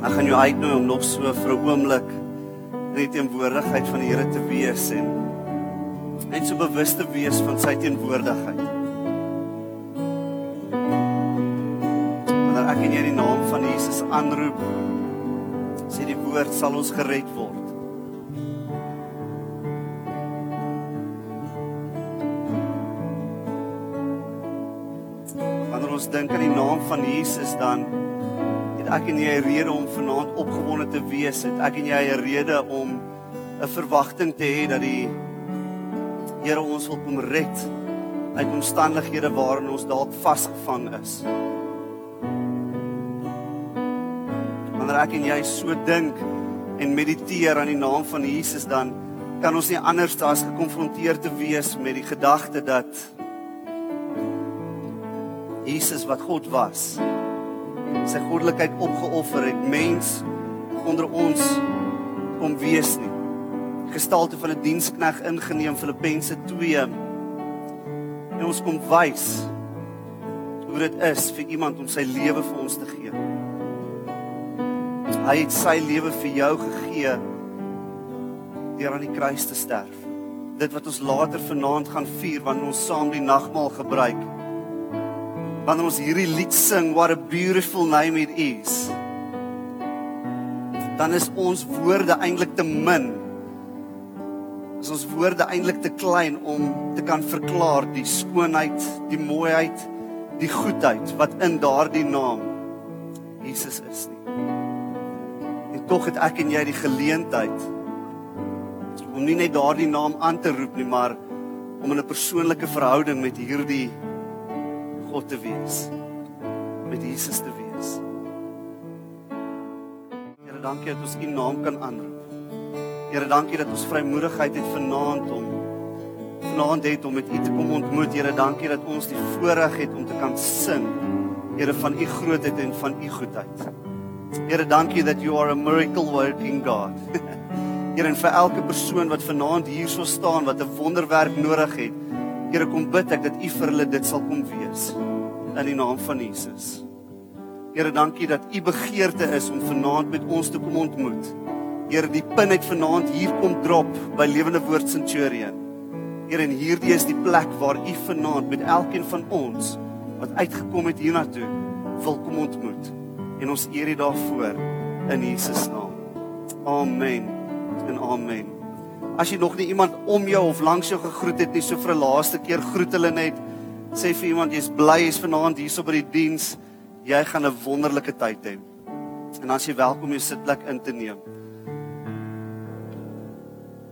Ek gaan jou uitnooi om nog so vir 'n oomblik in die teenwoordigheid van die Here te wees en net so bewus te wees van sy teenwoordigheid. Wanneer ek in die naam van Jesus aanroep, sê die woord sal ons gered word. Wanneer ons dink aan die naam van Jesus dan ek en jy 'n rede om vanaand opgewonde te wees. Het ek en jy 'n rede om 'n verwagting te hê dat die Here ons wil kom red uit omstandighede waarin ons dalk vasgevang is. Wanneer ek en jy so dink en mediteer aan die naam van Jesus dan kan ons nie anders as gekonfronteer te wees met die gedagte dat Jesus wat God was sy goddelikheid opgeoffer het mens onder ons kom wees nie. Gestalte van 'n dienskneg ingeneem Filippense 2 en ons kom wys hoe dit is vir iemand om sy lewe vir ons te gee. Hy het sy lewe vir jou gegee deur aan die kruis te sterf. Dit wat ons later vanaand gaan vier wanneer ons saam die nagmaal gebruik wanneer ons hierdie lied sing what a beautiful name it is dan is ons woorde eintlik te min. Is ons woorde eintlik te klein om te kan verklaar die skoonheid die mooiheid die goedheid wat in daardie naam Jesus is nie. En tog het ek en jy die geleentheid om nie net daardie naam aan te roep nie maar om 'n persoonlike verhouding met hierdie God te wees. Met Jesus te wees. Here, dankie dat ons U naam kan aanroep. Here, dankie dat ons vrymoedigheid het vanaand om vanaand het om met U te kom ontmoet. Here, dankie dat ons die voorreg het om te kan sing. Here van U grootheid en van U goedheid. Here, dankie dat you are a miracle working God. Here, en vir elke persoon wat vanaand hier so staan wat 'n wonderwerk nodig het, Here kom bid ek dat U vir hulle dit sal kom wees in die naam van Jesus. Here dankie dat U begeerte is om vanaand met ons te kom ontmoet. Here die pin het vanaand hier kom drop by Lewende Woord Centurion. Here en hierdie is die plek waar U vanaand met elkeen van ons wat uitgekom het hiernatoe wil kom ontmoet. En ons eer U daarvoor in Jesus naam. Amen. En amen. As jy nog nie iemand om jou of langs jou gegroet het nie, so vir 'n laaste keer groet hulle net. Sê vir iemand jy's bly jy's vanaand hierso by die diens. Jy gaan 'n wonderlike tyd hê. En as jy welkom jou sitplek in te neem.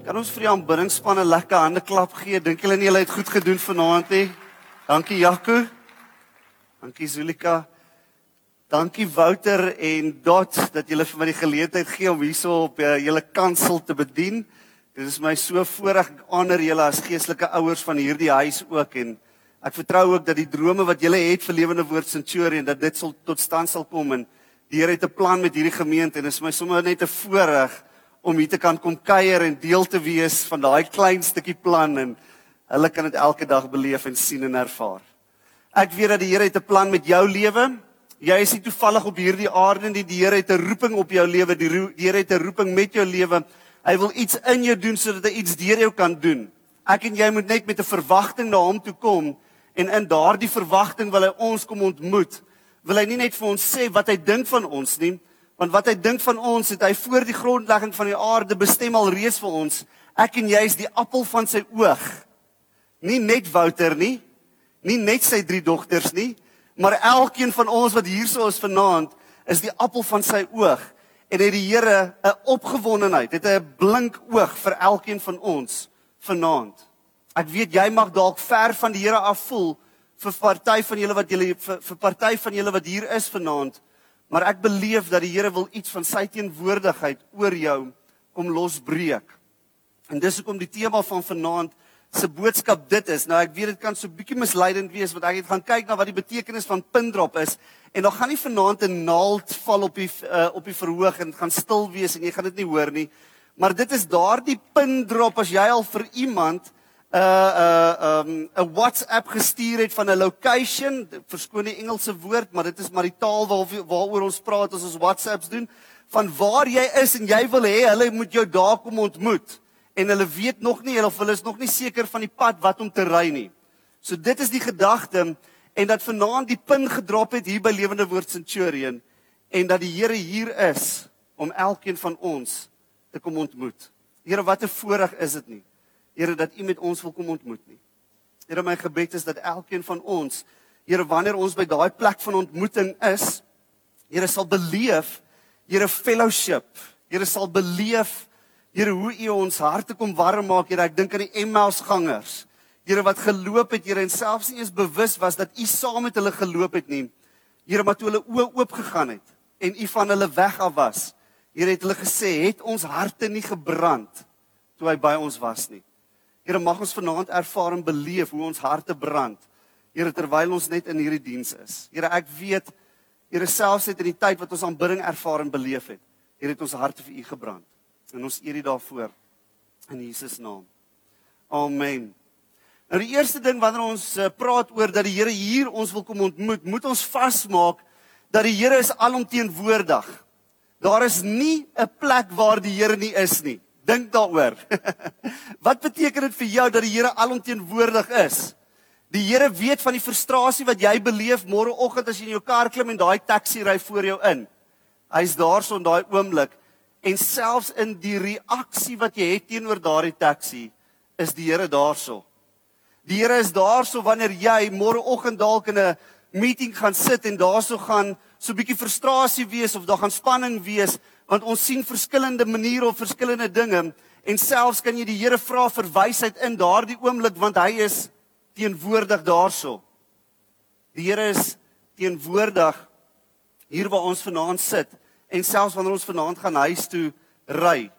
Kan ons vir die aanbiddingspan 'n lekker hande klap gee? Dink julle nie hulle het goed gedoen vanaand nie? Dankie Jaco. Dankie Zulika. Dankie Wouter en Dot dat julle vir my die geleentheid gee om hierso op uh, julle kansel te bedien. Dit is my so voorreg ander julle as geestelike ouers van hierdie huis ook en ek vertrou ook dat die drome wat julle het vir Lewende Woord Centurion dat dit sal tot stand sal kom en die Here het 'n plan met hierdie gemeente en dit is my sommer net 'n voorreg om hier te kan kom kuier en deel te wees van daai klein stukkie plan en hulle kan dit elke dag beleef en sien en ervaar. Ek weet dat die Here het 'n plan met jou lewe. Jy is nie toevallig op hierdie aarde nie. Die Here het 'n roeping op jou lewe. Die, die Here het 'n roeping met jou lewe. Hy wil iets in jou doen sodat hy iets deur jou kan doen. Ek en jy moet net met 'n verwagting na hom toe kom en in daardie verwagting wil hy ons kom ontmoet. Wil hy nie net vir ons sê wat hy dink van ons nie, want wat hy dink van ons het hy voor die grondlegging van die aarde bestem al reeds vir ons. Ek en jy is die appel van sy oog. Nie net Wouter nie, nie net sy drie dogters nie, maar elkeen van ons wat hierso is vanaand is die appel van sy oog en het die Here 'n opgewondenheid, het 'n blink oog vir elkeen van ons vanaand. Ek weet jy mag dalk ver van die Here af voel vir party van julle wat julle vir, vir party van julle wat hier is vanaand, maar ek beleef dat die Here wil iets van sy teenwoordigheid oor jou kom losbreek. En dis hoekom die tema van vanaand se boodskap dit is. Nou ek weet dit kan so bietjie misleidend wees want ek het gaan kyk na wat die betekenis van pindrop is en dan gaan nie vanaand 'n naald val op die uh, op die verhoog en gaan stil wees en jy gaan dit nie hoor nie. Maar dit is daardie pindrop as jy al vir iemand 'n 'n 'n WhatsApp gestuur het van 'n location, verskoon die Engelse woord, maar dit is maar die taal waar waaroor ons praat as ons WhatsApps doen, van waar jy is en jy wil hê hulle moet jou daar kom ontmoet en hulle weet nog nie of hulle is nog nie seker van die pad wat om te ry nie. So dit is die gedagte en dat vanaand die pin gedrop het hier by Lewende Woord Centurion en dat die Here hier is om elkeen van ons te kom ontmoet. Here, wat 'n voorreg is dit nie. Here dat U met ons wil kom ontmoet nie. Here, my gebed is dat elkeen van ons, Here, wanneer ons by daai plek van ontmoeting is, Here sal beleef, Here fellowship. Here sal beleef, Here hoe U ons harte kom warm maak, Here. Ek dink aan die Emmaus gangers. Here wat geloop het, Here, en selfs nie eens bewus was dat U saam met hulle geloop het nie. Here, maar toe hulle oë oop gegaan het en U van hulle weg af was, Here het hulle gesê, het ons harte nie gebrand toe hy by ons was nie. Here mag ons vanaand ervaar en beleef hoe ons harte brand. Here terwyl ons net in hierdie diens is. Here ek weet Here selfs net in die tyd wat ons aanbidding ervaar en beleef het, het ons harte vir U gebrand. En ons eer U daarvoor in Jesus naam. Amen. Nou die eerste ding wanneer ons uh, praat oor dat die Here hier ons wil kom ontmoet, moet ons vasmaak dat die Here is alomteenwoordig. Daar is nie 'n plek waar die Here nie is nie. Dink daaroor. wat beteken dit vir jou dat die Here alomteenwoordig is? Die Here weet van die frustrasie wat jy beleef môreoggend as jy in jou kar klim en daai taxi ry voor jou in. Hy's daarso in daai oomblik en selfs in die reaksie wat jy het teenoor daardie taxi is die Here daarso. Die Here is daarso wanneer jy môreoggend dalk in 'n meeting gaan sit en daarso gaan so 'n bietjie frustrasie wees of daar gaan spanning wees want ons sien verskillende maniere of verskillende dinge en selfs kan jy die Here vra vir wysheid in daardie oomblik want hy is teenwoordig daarso. Die Here is teenwoordig hier waar ons vanaand sit en selfs wanneer ons vanaand gaan huis toe ry.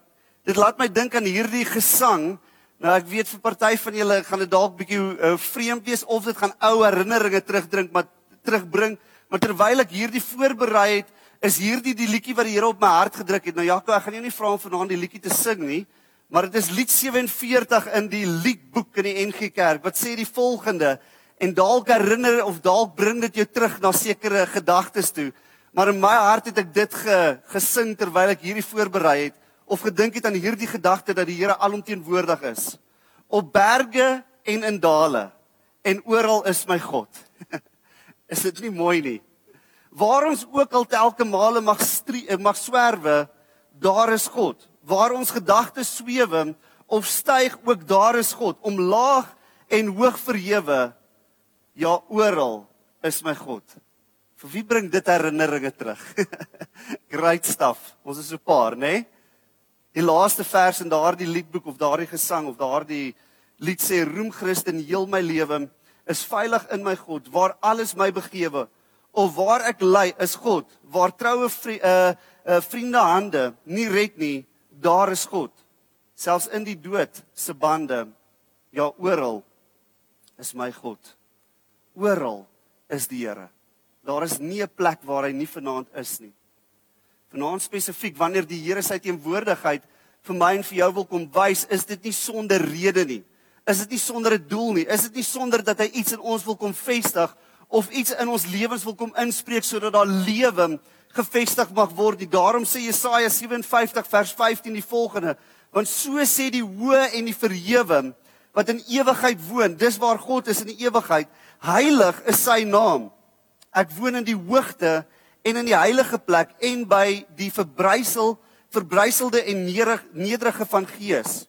Dit laat my dink aan hierdie gesang. Nou ek weet vir party van julle gaan dit dalk bietjie uh, vreemd wees of dit gaan ou herinneringe terugdrink maar terugbring. Maar terwyl ek hierdie voorberei het, is hierdie die liedjie wat die Here op my hart gedruk het. Nou Jaco, ek gaan jou nie vra om vanaand die liedjie te sing nie, maar dit is lied 47 in die liedboek in die NG Kerk wat sê die volgende en dalk herinner of dalk bring dit jou terug na sekere gedagtes toe. Maar in my hart het ek dit ge, gesing terwyl ek hierdie voorberei het of gedink het aan hierdie gedagte dat die Here alomteenwoordig is op berge en in dale en oral is my God. Is dit nie mooi nie? Waar ons ook al telke male mag strie, eh, mag swerwe, daar is God. Waar ons gedagtes swewe of styg, ook daar is God. Om laag en hoog verhewe, ja oral is my God. Vir wie bring dit herinneringe terug? Great stuff. Ons is so paar, né? Nee? Die laaste vers in daardie liedboek of daardie gesang of daardie lied sê roem Christus in heel my lewe is veilig in my God waar alles my begewe of waar ek ly is God waar troue vri, uh, uh, vriende hande nie red nie daar is God selfs in die dood se bande ja oral is my God oral is die Here daar is nie 'n plek waar hy nie vanaand is nie vanaand spesifiek wanneer die Here sy teenwoordigheid vir my en vir jou wil kom wys is dit nie sonder rede nie is dit nie sonder 'n doel nie. Is dit nie sonder dat hy iets in ons wil kom vestig of iets in ons lewens wil kom inspreek sodat daar lewe gevestig mag word. Daarom sê Jesaja 57 vers 15 die volgende: Want so sê die hoë en die verhewe wat in ewigheid woon, dis waar God is in die ewigheid. Heilig is sy naam. Ek woon in die hoogte en in die heilige plek en by die verbrysel verbryselde en nederige van gees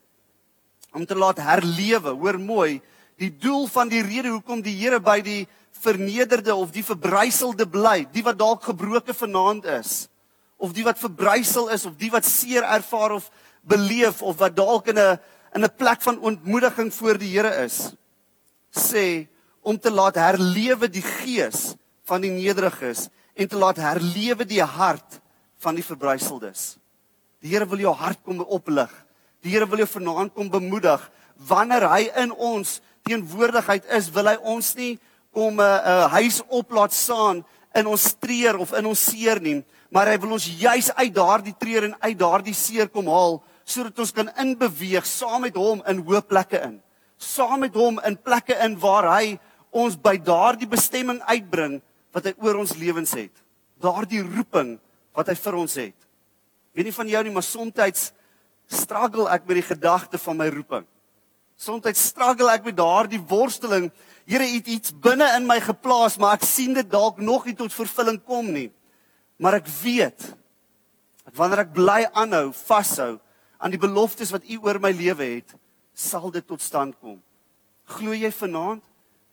om te laat herlewe. Hoor mooi, die doel van die rede hoekom die Here by die vernederde of die verbryselde bly, die wat dalk gebroke vanaand is, of die wat verbrysel is of die wat seer ervaar of beleef of wat dalk in 'n in 'n plek van ontmoediging voor die Here is, sê om te laat herlewe die gees van die nederiges en te laat herlewe die hart van die verbryseldes. Die Here wil jou hart kom oplig. Die Here wil jou vanaand kom bemoedig. Wanneer hy in ons teenwoordigheid is, wil hy ons nie kom 'n uh, uh, huis op laat staan in ons treur of in ons seer nie, maar hy wil ons juis uit daardie treur en uit daardie seer kom haal sodat ons kan inbeweeg saam met hom in hoë plekke in. saam met hom in plekke in waar hy ons by daardie bestemming uitbring wat hy oor ons lewens het. Daardie roeping wat hy vir ons het. Weet nie van jou nie, maar soms struggle ek met die gedagte van my roeping. Soms struggle ek met daardie worsteling. Here het iets binne in my geplaas, maar ek sien dit dalk nog nie tot vervulling kom nie. Maar ek weet dat wanneer ek bly aanhou, vashou aan die beloftes wat U oor my lewe het, sal dit tot stand kom. Glo jy vanaand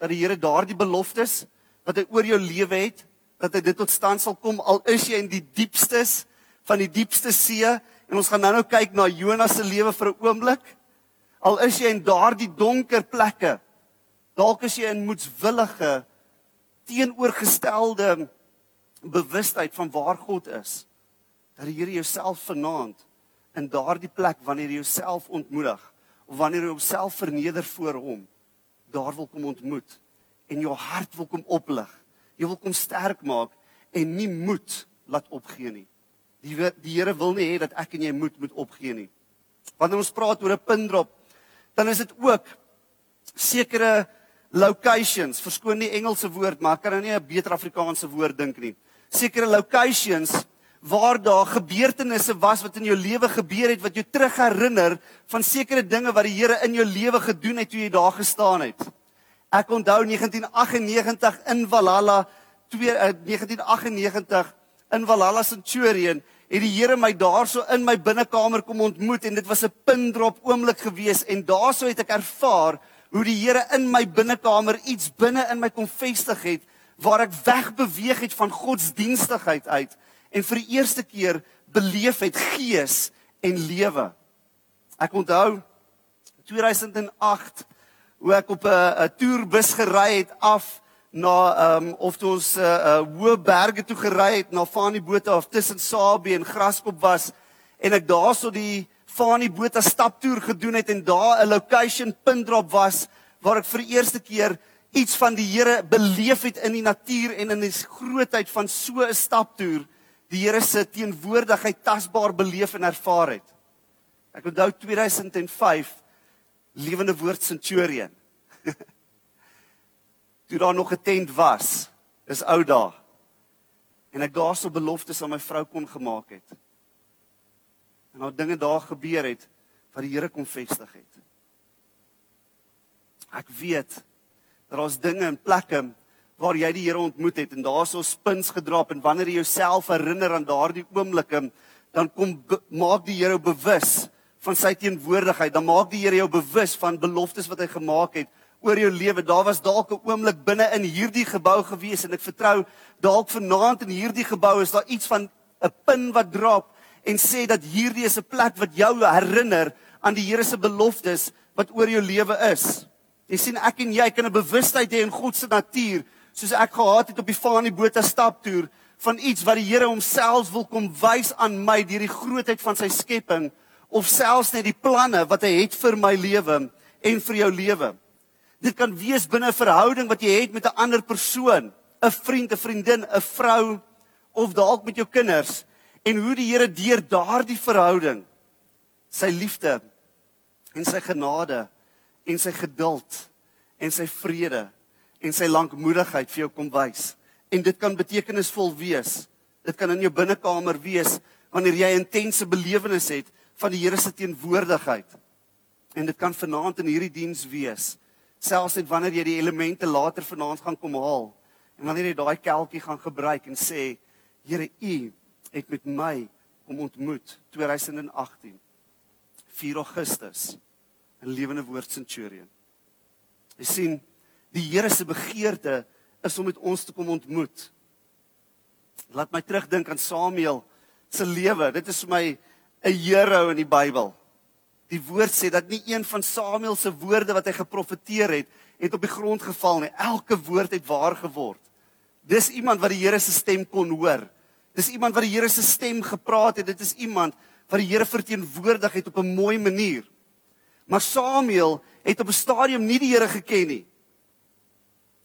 dat die Here daardie beloftes wat hy oor jou lewe het, dat hy dit tot stand sal kom al is jy in die diepstes van die diepste see en ons gaan nou-nou kyk na Jonas se lewe vir 'n oomblik. Al is jy in daardie donker plekke, dalk is jy in moedswillige teenoorgestelde bewustheid van waar God is. Dat die Here jouself vanaand in daardie plek wanneer jy jouself ontmoedig of wanneer jy jouself verneder voor hom, daar wil kom ontmoet en jou hart wil kom oplig. Jy wil kom sterk maak en nie moed laat opgee nie. Die die Here wil nie hê dat ek en jy moed moet opgee nie. Wanneer ons praat oor 'n pindrop, dan is dit ook sekere locations, verskoon die Engelse woord, maar ek kan nou nie 'n beter Afrikaanse woord dink nie. Sekere locations waar daar gebeurtenisse was wat in jou lewe gebeur het wat jou terug herinner van sekere dinge wat die Here in jou lewe gedoen het toe jy daar gestaan het. Ek onthou 1998 in Valhalla 2 uh, 1998 in Valhalla Centurion het die Here my daarso in my binnekamer kom ontmoet en dit was 'n pindrop oomblik gewees en daarso het ek ervaar hoe die Here in my binnekamer iets binne in my kom vestig het waar ek wegbeweeg het van godsdienstigheid uit en vir die eerste keer beleef het gees en lewe. Ek onthou 2008 hoe ek op 'n toerbus gery het af na ehm um, of toe ons 'n uh, uh, hoë berge toe gery het na Fani Botha of tussen Sabie en Graskop was en ek daarso die Fani Botha staptoer gedoen het en daar 'n location pin drop was waar ek vir die eerste keer iets van die Here beleef het in die natuur en in die grootheid van so 'n staptoer die Here se teenwoordigheid tasbaar beleef en ervaar het. Ek onthou 2005 lewende woord Centurion. Toe daar nog 'n tent was, is ou dae. En ek daarso beloftes aan my vrou kon gemaak het. En nou dinge daar gebeur het wat die Here kom vestig het. Ek weet dat ons dinge in plekke waar jy die Here ontmoet het en daarso spins gedraap en wanneer jy jouself herinner aan daardie oomblikke dan kom maak die Here bewus van sy teenwoordigheid dan maak die Here jou bewus van beloftes wat hy gemaak het oor jou lewe. Daar was dalk 'n oomblik binne in hierdie gebou gewees en ek vertrou dalk vanaand in hierdie gebou is daar iets van 'n pin wat drop en sê dat hierdie is 'n plek wat jou herinner aan die Here se beloftes wat oor jou lewe is. Jy sien ek en jy kan 'n bewustheid hê in God se natuur soos ek gehad het op die Fani Botha staptoer van iets wat die Here homself wil kom wys aan my deur die grootheid van sy skepping of selfs net die planne wat hy het vir my lewe en vir jou lewe. Dit kan wees binne 'n verhouding wat jy het met 'n ander persoon, 'n vriend, 'n vriendin, 'n vrou of dalk met jou kinders en hoe die Here deur daardie verhouding sy liefde en sy genade en sy geduld en sy vrede en sy lankmoedigheid vir jou kom wys. En dit kan betekenisvol wees. Dit kan in jou binnekamer wees wanneer jy intense belewenis het van die Here se teenwoordigheid. En dit kan vanaand in hierdie diens wees. Selfs net wanneer jy die elemente later vanaand gaan kom haal en wanneer jy daai kelkie gaan gebruik en sê Here U het met my kom ontmoet 2018 4 Augustus in lewende woord Centurion. Jy sien Die Here se begeerte is om met ons te kom ontmoet. Laat my terugdink aan Samuel se lewe. Dit is vir my 'n hero in die Bybel. Die woord sê dat nie een van Samuel se woorde wat hy geprofeteer het, het op die grond geval nie. Elke woord het waar geword. Dis iemand wat die Here se stem kon hoor. Dis iemand wat die Here se stem gepraat het. Dit is iemand wat die Here verteenwoordig het op 'n mooi manier. Maar Samuel het op 'n stadium nie die Here geken nie.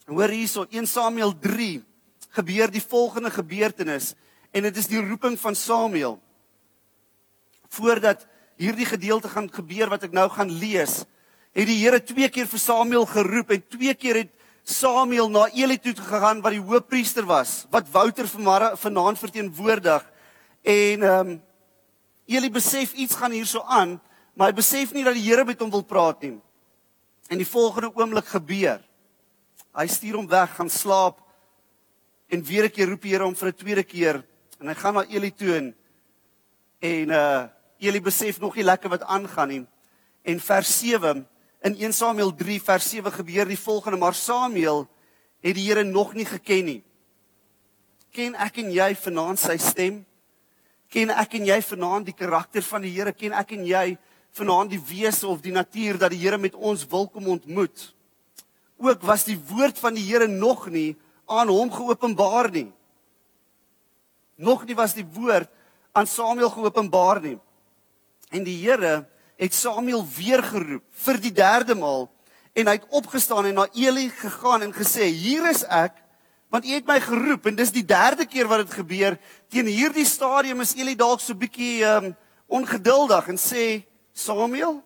Hoor hierso 1 Samuel 3 gebeur die volgende gebeurtenis en dit is die roeping van Samuel. Voordat hierdie gedeelte gaan gebeur wat ek nou gaan lees, het die Here twee keer vir Samuel geroep en twee keer het Samuel na Eli toe gegaan wat die hoofpriester was, wat Wouter vanaand verteenwoordig. En ehm um, Eli besef iets gaan hierso aan, maar hy besef nie dat die Here met hom wil praat nie. En die volgende oomblik gebeur. Hy stuur hom weg, gaan slaap en weer keer roep die Here hom vir 'n tweede keer en hy gaan na Eli toe en en uh Eli besef nog nie lekker wat aangaan nie. En vers 7 in 1 Samuel 3 vers 7 gebeur die volgende maar Samuel het die Here nog nie geken nie. Ken ek en jy vanaand sy stem? Ken ek en jy vanaand die karakter van die Here? Ken ek en jy vanaand die wese of die natuur dat die Here met ons wil kom ontmoet? Ook was die woord van die Here nog nie aan hom geopenbaar nie. Nog nie was die woord aan Samuel geopenbaar nie. En die Here het Samuel weer geroep vir die derde maal en hy het opgestaan en na Eli gegaan en gesê: "Hier is ek, want U het my geroep." En dis die derde keer wat dit gebeur. Teen hierdie stadium is Eli dalk so bietjie um ongeduldig en sê: "Samuel,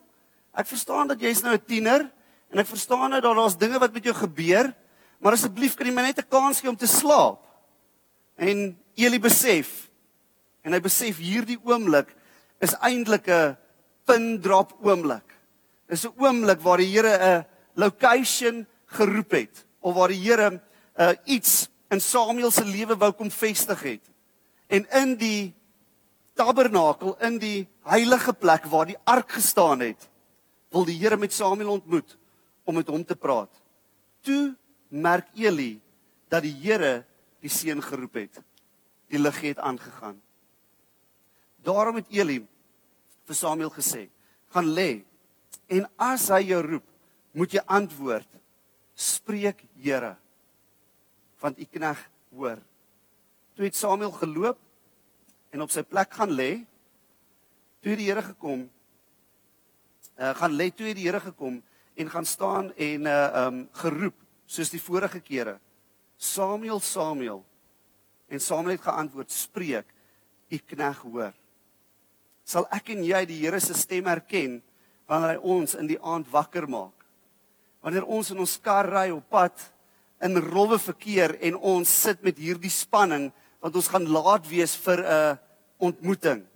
ek verstaan dat jy's nou 'n tiener en ek verstaan nou dat daar's dinge wat met jou gebeur, maar asseblief kan jy my net 'n kans gee om te slaap?" En Eli besef en hy besef hierdie oomblik is eintlik 'n pin drop oomblik. Dis 'n oomblik waar die Here 'n location geroep het of waar die Here uh, iets in Samuel se lewe wou kom vestig het. En in die tabernakel, in die heilige plek waar die ark gestaan het, wil die Here met Samuel ontmoet om met hom te praat. Toe merk Eli dat die Here die seun geroep het. Die lig het aangegaan. Daarom het Eli vir Samuel gesê: "Gaan lê en as hy jou roep, moet jy antwoord: Spreek, Here, want u knegg hoor." Toe het Samuel geloop en op sy plek gaan lê. Toe die Here gekom, uh, gaan lê toe die Here gekom en gaan staan en uh um geroep soos die vorige kere. Samuel, Samuel. En Samuel het geantwoord: "Spreek, u knegg hoor." Sal ek en jy die Here se stem herken wanneer hy ons in die aand wakker maak. Wanneer ons in ons kar ry op pad in rowwe verkeer en ons sit met hierdie spanning want ons gaan laat wees vir 'n ontmoeting.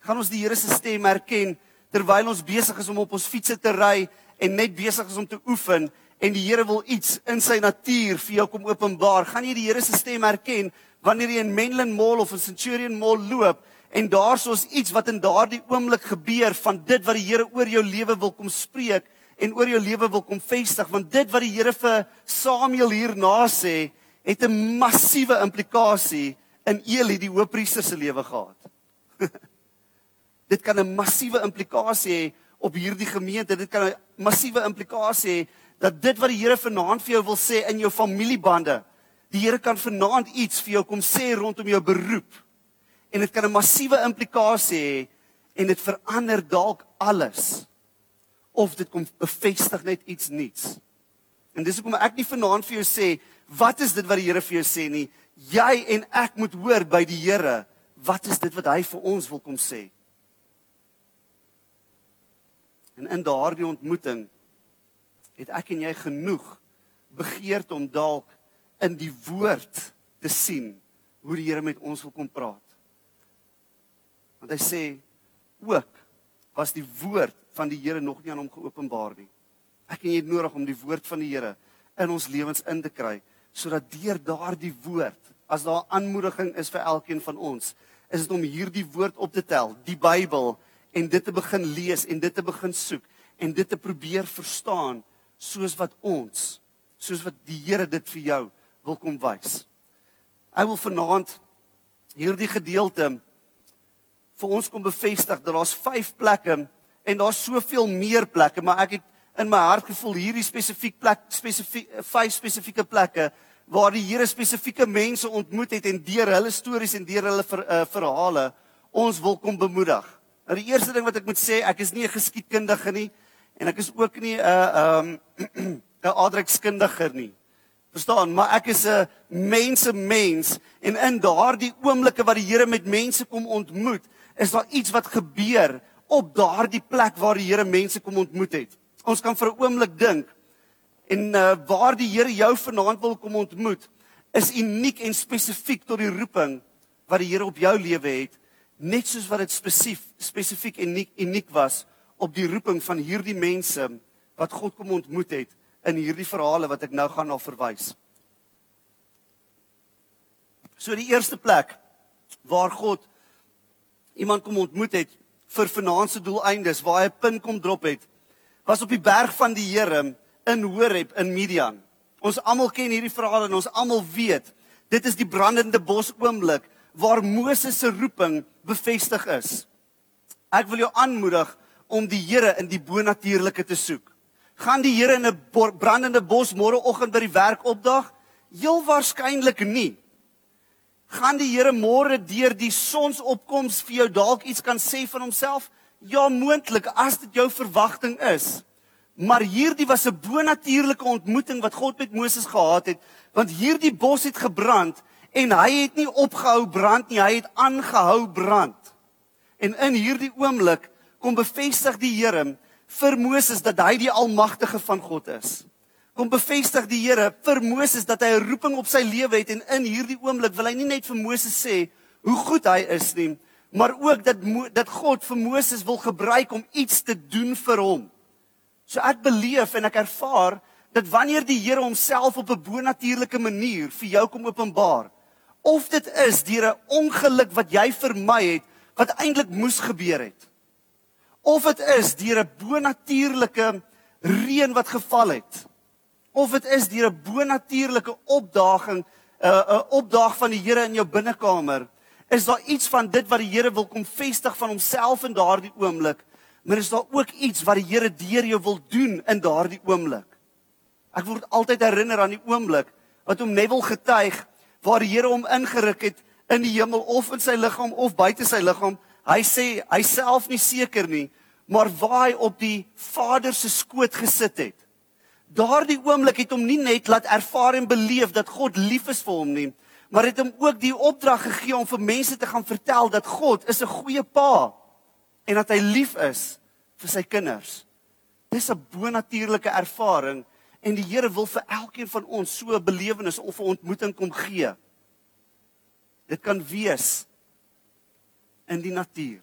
Gaan ons die Here se stem herken terwyl ons besig is om op ons fietses te ry en net besig is om te oefen en die Here wil iets in sy natuur vir jou kom openbaar. Gaan jy die Here se stem herken wanneer jy in Menlyn Mall of in Centurion Mall loop En daarsoos iets wat in daardie oomblik gebeur van dit wat die Here oor jou lewe wil kom spreek en oor jou lewe wil kom vestig want dit wat die Here vir Samuel hierna sê het 'n massiewe implikasie in Eli die hoofpriester se lewe gehad. dit kan 'n massiewe implikasie hê op hierdie gemeente. Dit kan 'n massiewe implikasie hê dat dit wat die Here vanaand vir jou wil sê in jou familiebande, die Here kan vanaand iets vir jou kom sê rondom jou beroep en dit kan 'n massiewe implikasie hê en dit verander dalk alles of dit kom bevestig net iets nuuts. En dis hoekom ek nie vanaand vir jou sê wat is dit wat die Here vir jou sê nie. Jy en ek moet hoor by die Here wat is dit wat hy vir ons wil kom sê. En in daardie ontmoeting het ek en jy genoeg begeerd om dalk in die woord te sien hoe die Here met ons wil kom praat. Want hy sê ook was die woord van die Here nog nie aan hom geopenbaar nie. Ek en jy het nodig om die woord van die Here in ons lewens in te kry sodat deur daardie woord as daar aanmoediging is vir elkeen van ons, is dit om hierdie woord op te tel, die Bybel en dit te begin lees en dit te begin soek en dit te probeer verstaan soos wat ons soos wat die Here dit vir jou wil kom wys. Hy wil vanaand hierdie gedeelte vir ons kom bevestig dat daar's 5 plekke en daar's soveel meer plekke, maar ek het in my hart gevoel hierdie spesifiek plek spesifiek 5 spesifieke plekke waar die Here spesifieke mense ontmoet het en deur hulle stories en deur hulle ver, uh, verhale ons wil kom bemoedig. Nou die eerste ding wat ek moet sê, ek is nie 'n geskiedkundige nie en ek is ook nie 'n uh, um, 'n aardrykskundige nie. Verstaan, maar ek is 'n mense mens en in daardie oomblikke wat die Here met mense kom ontmoet, is daar iets wat gebeur op daardie plek waar die Here mense kom ontmoet het. Ons kan vir 'n oomblik dink en uh, waar die Here jou vanaand wil kom ontmoet is uniek en spesifiek tot die roeping wat die Here op jou lewe het, net soos wat dit spesifiek spesifiek en uniek, uniek was op die roeping van hierdie mense wat God kom ontmoet het in hierdie verhale wat ek nou gaan na verwys. So die eerste plek waar God iemand kom ontmoet het vir vanaand se doeleindes waar hy 'n punt kom drop het was op die berg van die Here in Horeb in Midian. Ons almal ken hierdie verhaal en ons almal weet dit is die brandende bos oomblik waar Moses se roeping bevestig is. Ek wil jou aanmoedig om die Here in die bonatuurlike te soek. Gaan die Here in 'n brandende bos môreoggend by die werk opdag? Heel waarskynlik nie gaan die Here môre deur die sonsopkoms vir jou dalk iets kan sê van homself? Ja, moontlik as dit jou verwagting is. Maar hierdie was 'n bonatuurlike ontmoeting wat God met Moses gehad het, want hierdie bos het gebrand en hy het nie opgehou brand nie, hy het aangehou brand. En in hierdie oomblik kom bevestig die Here vir Moses dat hy die almagtige van God is kom bevestig die Here vir Moses dat hy 'n roeping op sy lewe het en in hierdie oomblik wil hy nie net vir Moses sê hoe goed hy is nie, maar ook dat dat God vir Moses wil gebruik om iets te doen vir hom. So ek beleef en ek ervaar dat wanneer die Here homself op 'n bonatuurlike manier vir jou kom openbaar, of dit is deur 'n ongeluk wat jy vermy het wat eintlik moes gebeur het, of dit is deur 'n bonatuurlike reën wat geval het, of dit is deur 'n bonatuurlike opdaging uh, 'n uh, opdaag van die Here in jou binnekamer is daar iets van dit wat die Here wil kom vestig van homself in daardie oomblik? Maar is daar ook iets wat die Here deur jou wil doen in daardie oomblik? Ek word altyd herinner aan die oomblik wat hom Neville getuig waar die Here hom ingeruk het in die hemel of in sy liggaam of buite sy liggaam hy sê hy self nie seker nie maar waar hy op die Vader se skoot gesit het daardie oomblik het hom nie net laat ervaar en beleef dat God lief is vir hom nie, maar het hom ook die opdrag gegee om vir mense te gaan vertel dat God is 'n goeie pa en dat hy lief is vir sy kinders. Dis 'n bonatuurlike ervaring en die Here wil vir elkeen van ons so 'n belewenis of 'n ontmoeting kom gee. Dit kan wees in die natuur.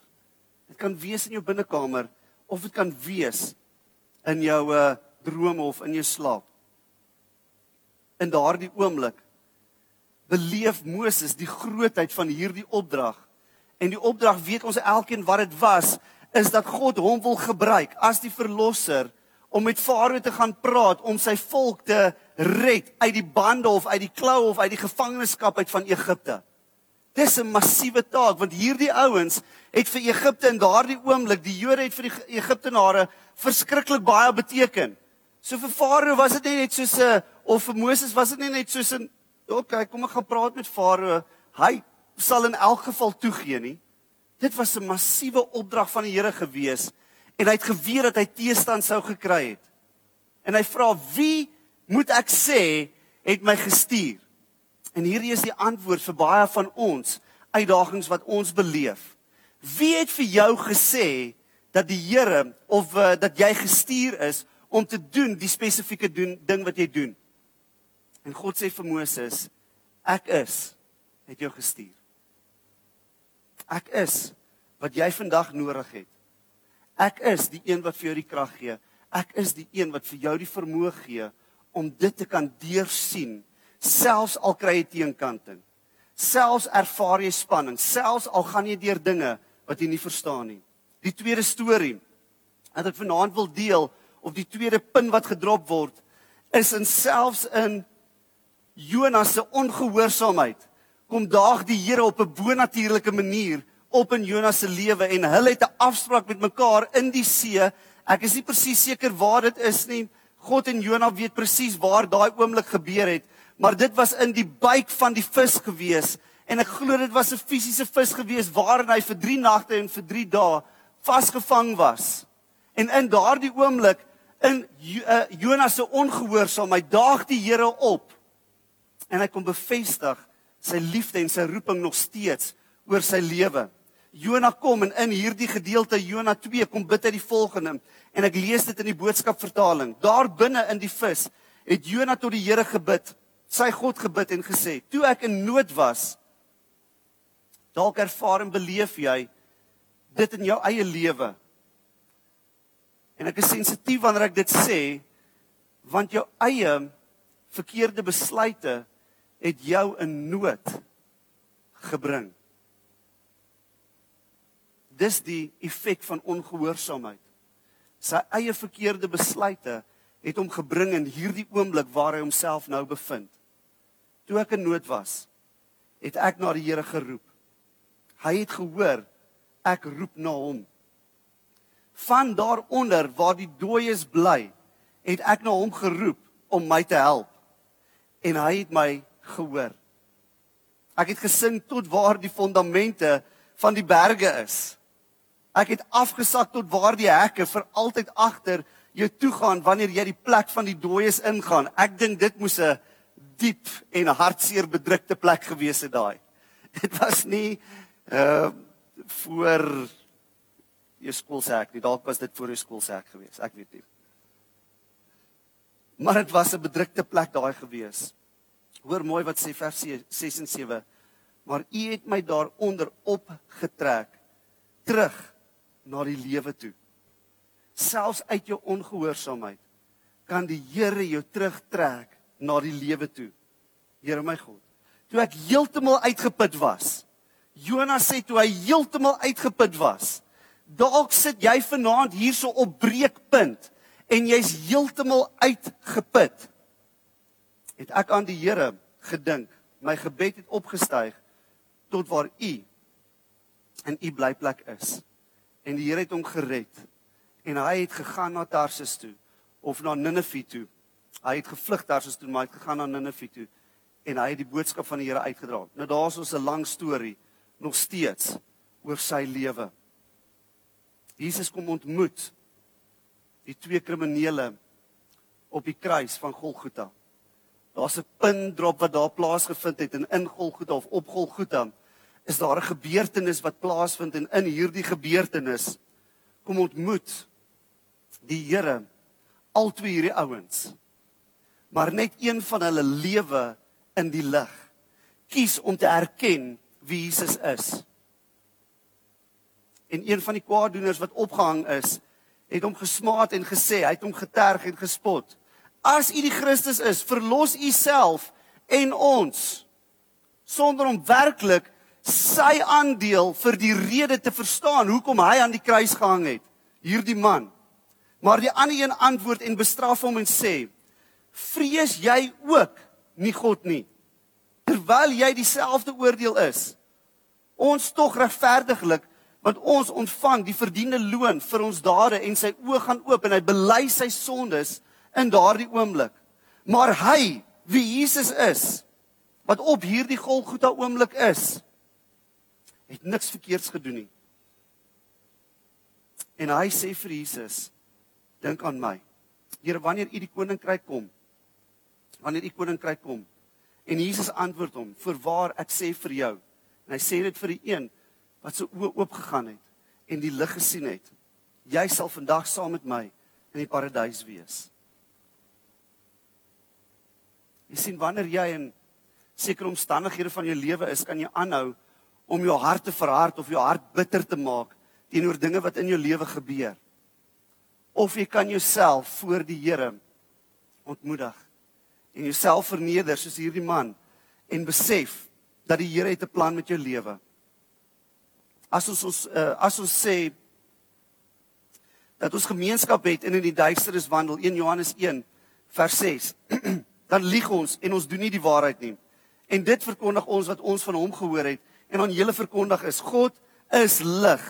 Dit kan wees in jou binnekamer of dit kan wees in jou uh drome of in jou slaap. In daardie oomblik beleef Moses die grootheid van hierdie opdrag. En die opdrag weet ons elkeen wat dit was, is dat God hom wil gebruik as die verlosser om met Farao te gaan praat om sy volk te red uit die bande of uit die kloue of uit die gevangenskap uit van Egipte. Dis 'n massiewe taak want hierdie ouens het vir Egipte in daardie oomblik, die Jode het vir die Egiptenare verskriklik baie beteken. So vir Farao was dit net soos 'n of vir Moses was dit net soos 'n okay, kom ek gaan praat met Farao. Hy sal in elk geval toegee nie. Dit was 'n massiewe opdrag van die Here gewees en hy het geweet dat hy teestand sou gekry het. En hy vra: "Wie moet ek sê het my gestuur?" En hierdie is die antwoord vir baie van ons uitdagings wat ons beleef. Wie het vir jou gesê dat die Here of uh, dat jy gestuur is om te doen die spesifieke doen ding wat jy doen. En God sê vir Moses, ek is het jou gestuur. Ek is wat jy vandag nodig het. Ek is die een wat vir jou die krag gee. Ek is die een wat vir jou die vermoë gee om dit te kan deursien, selfs al kry jy teenkanting. Selfs ervaar jy spanning, selfs al gaan jy deur dinge wat jy nie verstaan nie. Die tweede storie wat ek vanaand wil deel of die tweede punt wat gedrop word is in selfs in Jonas se ongehoorsaamheid kom daag die Here op 'n bonatuurlike manier op in Jonas se lewe en hulle het 'n afspraak met mekaar in die see. Ek is nie presies seker waar dit is nie. God en Jonas weet presies waar daai oomblik gebeur het, maar dit was in die buik van die vis gewees en ek glo dit was 'n fisiese vis gewees waarin hy vir 3 nagte en vir 3 dae vasgevang was. En in daardie oomblik in uh, Jonas se ongehoorsaamheid daag die Here op en hy kom bevestig sy liefde en sy roeping nog steeds oor sy lewe. Jona kom en in hierdie gedeelte Jona 2 kom bid hy die volgende en ek lees dit in die boodskap vertaling. Daar binne in die vis het Jona tot die Here gebid, sy God gebid en gesê: "Toe ek in nood was, dalk ervaar en beleef jy dit in jou eie lewe. En ek is sensitief wanneer ek dit sê want jou eie verkeerde besluite het jou in nood gebring. Dis die effek van ongehoorsaamheid. Sy eie verkeerde besluite het hom gebring in hierdie oomblik waar hy homself nou bevind. Toe ek in nood was, het ek na die Here geroep. Hy het gehoor ek roep na hom. Van daaronder waar die dooies bly, het ek na hom geroep om my te help. En hy het my gehoor. Ek het gesing tot waar die fondamente van die berge is. Ek het afgesak tot waar die hekke vir altyd agter jou toe gaan wanneer jy die plek van die dooies ingaan. Ek dink dit moes 'n diep en hartseer bedrukte plek gewees het daai. Dit was nie uh voor jou skoolsak nie. Dalk was dit voor jou skoolsak geweest. Ek weet nie. Maar dit was 'n bedrukte plek daai gewees. Hoor mooi wat sê vers 6 en 7. Maar u het my daaronder opgetrek terug na die lewe toe. Selfs uit jou ongehoorsaamheid kan die Here jou terugtrek na die lewe toe. Here my God. Toe ek heeltemal uitgeput was, Jonas sê toe hy heeltemal uitgeput was. Dalk sit jy vanaand hierso op breekpunt en jy's heeltemal uitgeput. Het ek aan die Here gedink. My gebed het opgestyg tot waar U in U blyplek is. En die Here het hom gered. En hy het gegaan na Tarsus toe of na Ninive toe. Hy het gevlug Tarsus toe, maar hy het gegaan na Ninive toe en hy het die boodskap van die Here uitgedra. Nou daar's ons 'n lang storie nog steeds oor sy lewe. Jesus kom ontmoet die twee kriminele op die kruis van Golgotha. Daar's 'n pindrop wat daar plaasgevind het in in Golgotha of op Golgotha. Is daar 'n gebeurtenis wat plaasvind en in hierdie gebeurtenis kom ontmoet die Here al twee hierdie ouens. Maar net een van hulle lewe in die lig. Kies om te erken wie Jesus is. En een van die kwaaddoeners wat opgehang is, het hom gesmaat en gesê, hy het hom geterg en gespot. As u die Christus is, verlos u self en ons sonder om werklik sy aandeel vir die rede te verstaan hoekom hy aan die kruis gehang het. Hierdie man. Maar die ander een antwoord en bestraf hom en sê: "Vrees jy ook nie God nie?" terwyl jy dieselfde oordeel is. Ons tog regverdiglik want ons ontvang die verdiende loon vir ons dade en sy oë gaan oop en hy bely sy sondes in daardie oomblik. Maar hy, wie Jesus is, wat op hierdie Golgotha oomblik is, het niks verkeerds gedoen nie. En hy sê vir Jesus: Dink aan my. Here, wanneer u die koninkryk kom, wanneer u koninkryk kom, En Jesus antwoord hom: "Voorwaar ek sê vir jou." En hy sê dit vir die een wat sy oë oop gegaan het en die lig gesien het. Jy sal vandag saam met my in die paradys wees. Jy sien wanneer jy in sekere omstandighede van jou lewe is, kan jy aanhou om jou hart te verhard of jou hart bitter te maak teenoor dinge wat in jou lewe gebeur. Of jy kan jouself voor die Here ontmoedig en jouself verneder soos hierdie man en besef dat die Here het 'n plan met jou lewe. As ons ons uh, as ons sê dat ons gemeenskap het en in die duisternis wandel 1 Johannes 1 vers 6 dan lieg ons en ons doen nie die waarheid nie. En dit verkondig ons wat ons van hom gehoor het en aan julle verkondig is God is lig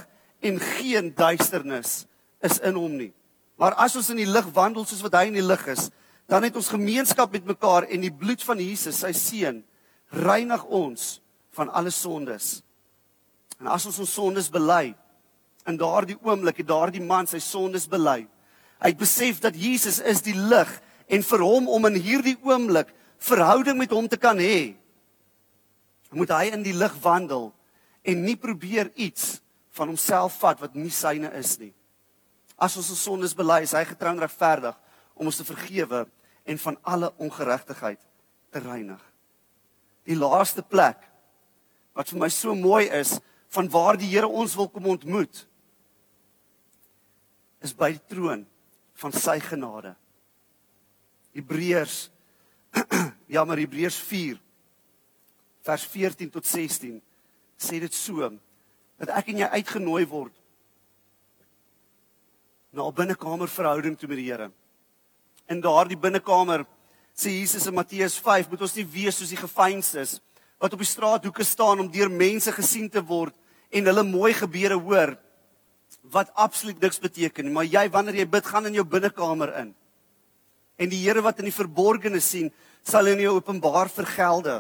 en geen duisternis is in hom nie. Maar as ons in die lig wandel soos wat hy in die lig is, dan het ons gemeenskap met mekaar en die bloed van Jesus, sy seun, reinig ons van alle sondes. En as ons ons sondes bely, in daardie oomblik het daardie man sy sondes bely. Hy het besef dat Jesus is die lig en vir hom om in hierdie oomblik verhouding met hom te kan hê, moet hy in die lig wandel en nie probeer iets van homself vat wat nie syne is nie. As ons ons sondes bely, is hy getrou en regverdig om ons te vergewe en van alle ongeregtigheid te reinig. Die laaste plek wat vir my so mooi is van waar die Here ons wil kom ontmoet is by die troon van sy genade. Hebreërs ja, maar Hebreërs 4 vers 14 tot 16 sê dit so dat ek en jy uitgenooi word na 'n binnekamer verhouding toe met die Here. In daardie binnekamer sê Jesus in Matteus 5, moet ons nie wees soos die gefeinstes wat op die straathoeke staan om deur mense gesien te word en hulle mooi gebede hoor wat absoluut niks beteken nie, maar jy wanneer jy bid, gaan in jou binnekamer in. En die Here wat in die verborgene sien, sal in jou openbaar vergelde.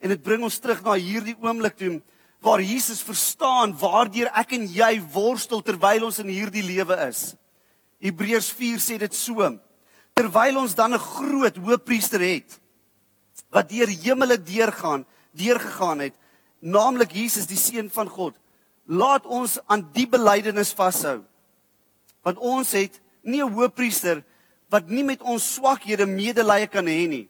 En dit bring ons terug na hierdie oomblik toe waar Jesus verstaan waardeur ek en jy worstel terwyl ons in hierdie lewe is. Hebreërs 4 sê dit so. Terwyl ons dan 'n groot hoëpriester het wat deur hemele deurgaan, deurgegaan het, naamlik Jesus die seun van God, laat ons aan die belydenis vashou. Want ons het nie 'n hoëpriester wat nie met ons swakhede medelee kan hê nie.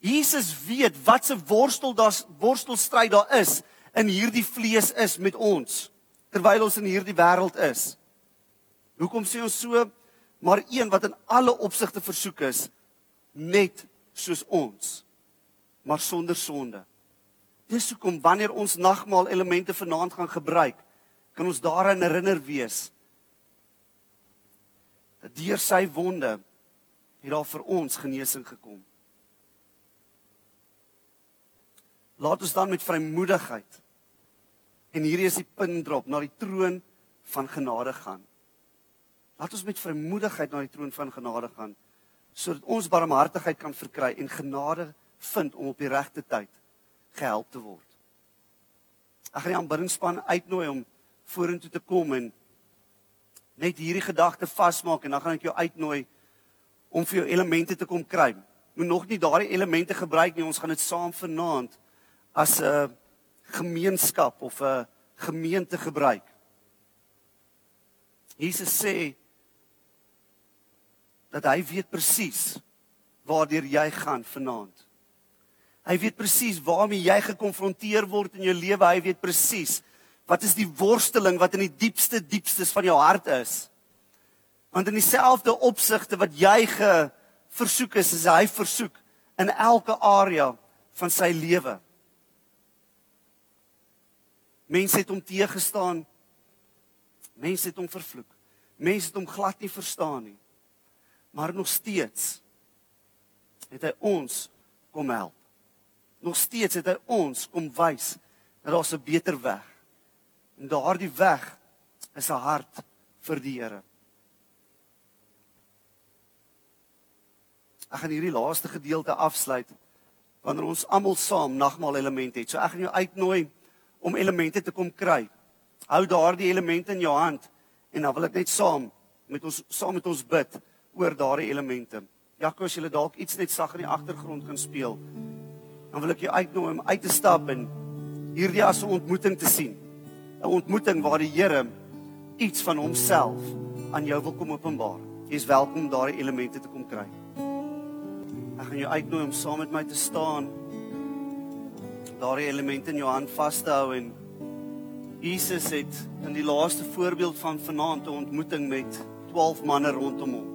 Jesus weet wat se worstel daar's worstelstryd daar is in hierdie vlees is met ons terwyl ons in hierdie wêreld is. Hoekom sê ons so? Maar een wat in alle opsigte versoek is net soos ons, maar sonder sonde. Dis hoekom wanneer ons nagmaal elemente vanaand gaan gebruik, kan ons daaraan herinner wees dat deur sy wonde het daar vir ons genesing gekom. Laat ons dan met vrymoedigheid en hierdie is die pindrop na die troon van genade gaan. Laat ons met vrymoedigheid na die troon van genade gaan sodat ons barmhartigheid kan verkry en genade vind om op die regte tyd gehelp te word. Ek gaan die aanbiddingspan uitnooi om vorentoe te kom en net hierdie gedagte vasmaak en dan gaan ek jou uitnooi om vir jou elemente te kom kry. Moet nog nie daardie elemente gebruik nie. Ons gaan dit saam vanaand as 'n gemeenskap of 'n gemeente gebruik. Jesus sê dat hy weet presies waartoe jy gaan vanaand. Hy weet presies waarmee jy gekonfronteer word in jou lewe. Hy weet presies wat is die worsteling wat in die diepste diepstes van jou hart is. Want in dieselfde opsigte wat jy ge versoek is, is hy versoek in elke area van sy lewe. Mense het hom teëgestaan. Mense het hom vervloek. Mense het hom glad nie verstaan nie. Maar nog steeds het hy ons kom help nog steeds het hy ons kom wys dat daar 'n beter weg. En daardie weg is 'n hart vir die Here. Ek gaan hierdie laaste gedeelte afsluit wanneer ons almal saam nagmaal elemente het. So ek gaan jou uitnooi om elemente te kom kry. Hou daardie elemente in jou hand en dan wil ek net saam met ons saam met ons bid oor daardie elemente. Jakob, as jy dalk iets net sag in die agtergrond kan speel dan wil ek jou uitnooi om uit te stap en hierdie as 'n ontmoeting te sien. 'n Ontmoeting waar die Here iets van homself aan jou wil kom openbaar. Jy is welkom om daardie elemente te kom kry. Ek gaan jou uitnooi om saam met my te staan. Daardie elemente in jou hand vas te hou en Jesus het in die laaste voorbeeld van vanaand 'n ontmoeting met 12 manne rondom hom.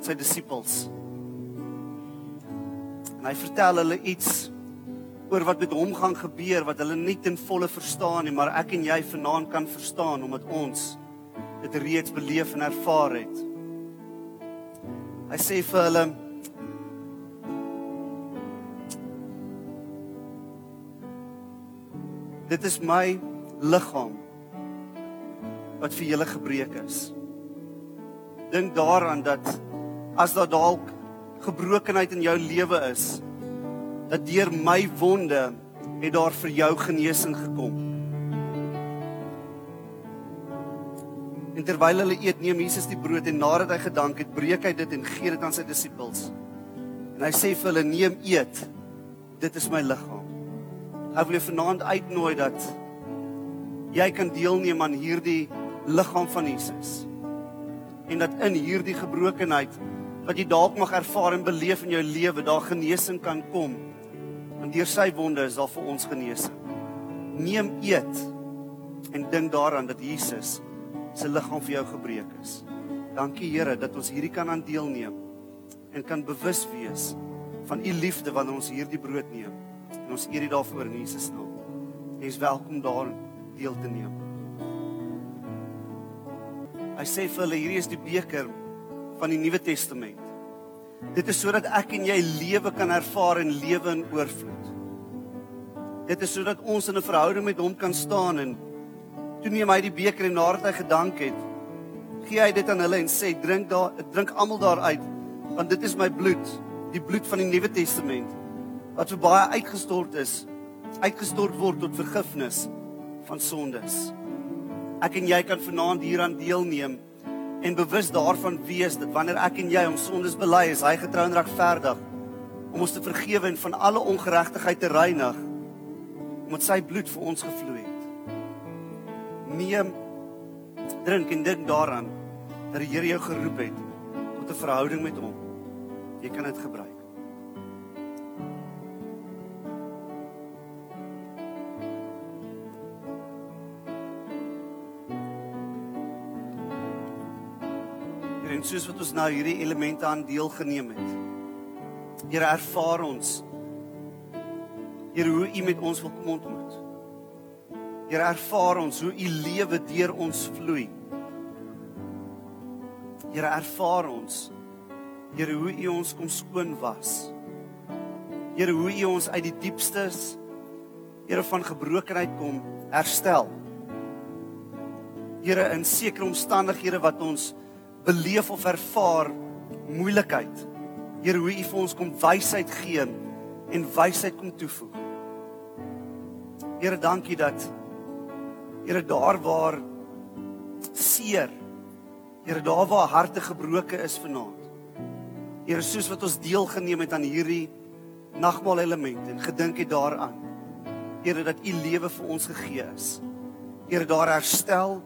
Sy disippels. En hy vertel hulle iets oor wat met hom gaan gebeur wat hulle nie ten volle verstaan nie, maar ek en jy vanaand kan verstaan omdat ons dit reeds beleef en ervaar het. Hy sê vir hulle Dit is my liggaam wat vir julle gebreek is. Dink daaraan dat as daar dalk gebrokenheid in jou lewe is, dat deur my wonde het daar vir jou genesing gekom. En terwyl hulle eet, neem Jesus die brood en nadat hy gedank het, breek hy dit en gee dit aan sy disippels. En hy sê vir hulle: "Neem, eet. Dit is my liggaam." Ek wil julle vanaand uitnooi dat jy kan deelneem aan hierdie liggaam van Jesus. En dat in hierdie gebrokenheid wat jy dalk mag ervaar en beleef in jou lewe, daar genesing kan kom. Want deur sy wonde is daar vir ons genesing. Neem eet en dink daaraan dat Jesus se liggaam vir jou gebreek is. Dankie Here dat ons hierdie kan aan deelneem en kan bewus wees van u liefde wanneer ons hierdie brood neem. En ons eer U daarvoor in Jesus naam. Jy is welkom daar deel te neem. Hy sê vir hulle hierdie is die beker van die Nuwe Testament. Dit is sodat ek en jy lewe kan ervaar en lewe in oorvloed. Dit is sodat ons in 'n verhouding met hom kan staan en toe neem hy die beker en nadat hy gedank het, gee hy dit aan hulle en sê drink daar drink almal daaruit want dit is my bloed, die bloed van die Nuwe Testament wat vir baie uitgestort is, uitgestort word tot vergifnis van sondes. Ek en jy kan vanaand hieraan deelneem en bewus daarvan wees dat wanneer ek en jy ons sondes bely, is hy getrou en regverdig om ons te vergewe en van alle ongeregtigheid te reinig omdat sy bloed vir ons gevloei het. Neem drink en dink daaraan dat die Here jou geroep het tot 'n verhouding met hom. Jy kan dit gebruik. En soos wat ons nou hierdie elemente aan deelgeneem het. Here ervaar ons. Here hoe U met ons wil kom ontmoet. Here ervaar ons hoe U lewe deur ons vloei. Here ervaar ons. Here hoe U ons kom skoon was. Here hoe U ons uit die diepstes Here van gebrokenheid kom herstel. Here in sekere omstandighede wat ons beleef of ervaar moeilikheid. Here, hoe U vir ons kom wysheid gee en wysheid kom toevoeg. Here, dankie dat Here daar waar seer, Here daar waar harte gebroken is vanaand. Here, soos wat ons deelgeneem het aan hierdie nagmaal element en gedink het daaraan. Here, dat U lewe vir ons gegee is. Here, daar herstel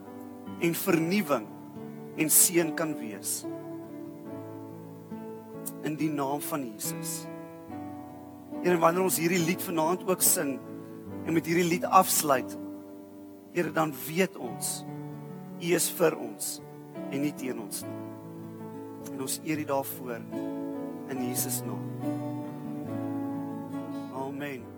en vernuwing en seën kan wees. In die naam van Jesus. Here, wanneer ons hierdie lied vanaand ook sing en met hierdie lied afsluit, Here, dan weet ons U is vir ons en nie teen ons nie. En ons eer U daarvoor in Jesus naam. Amen.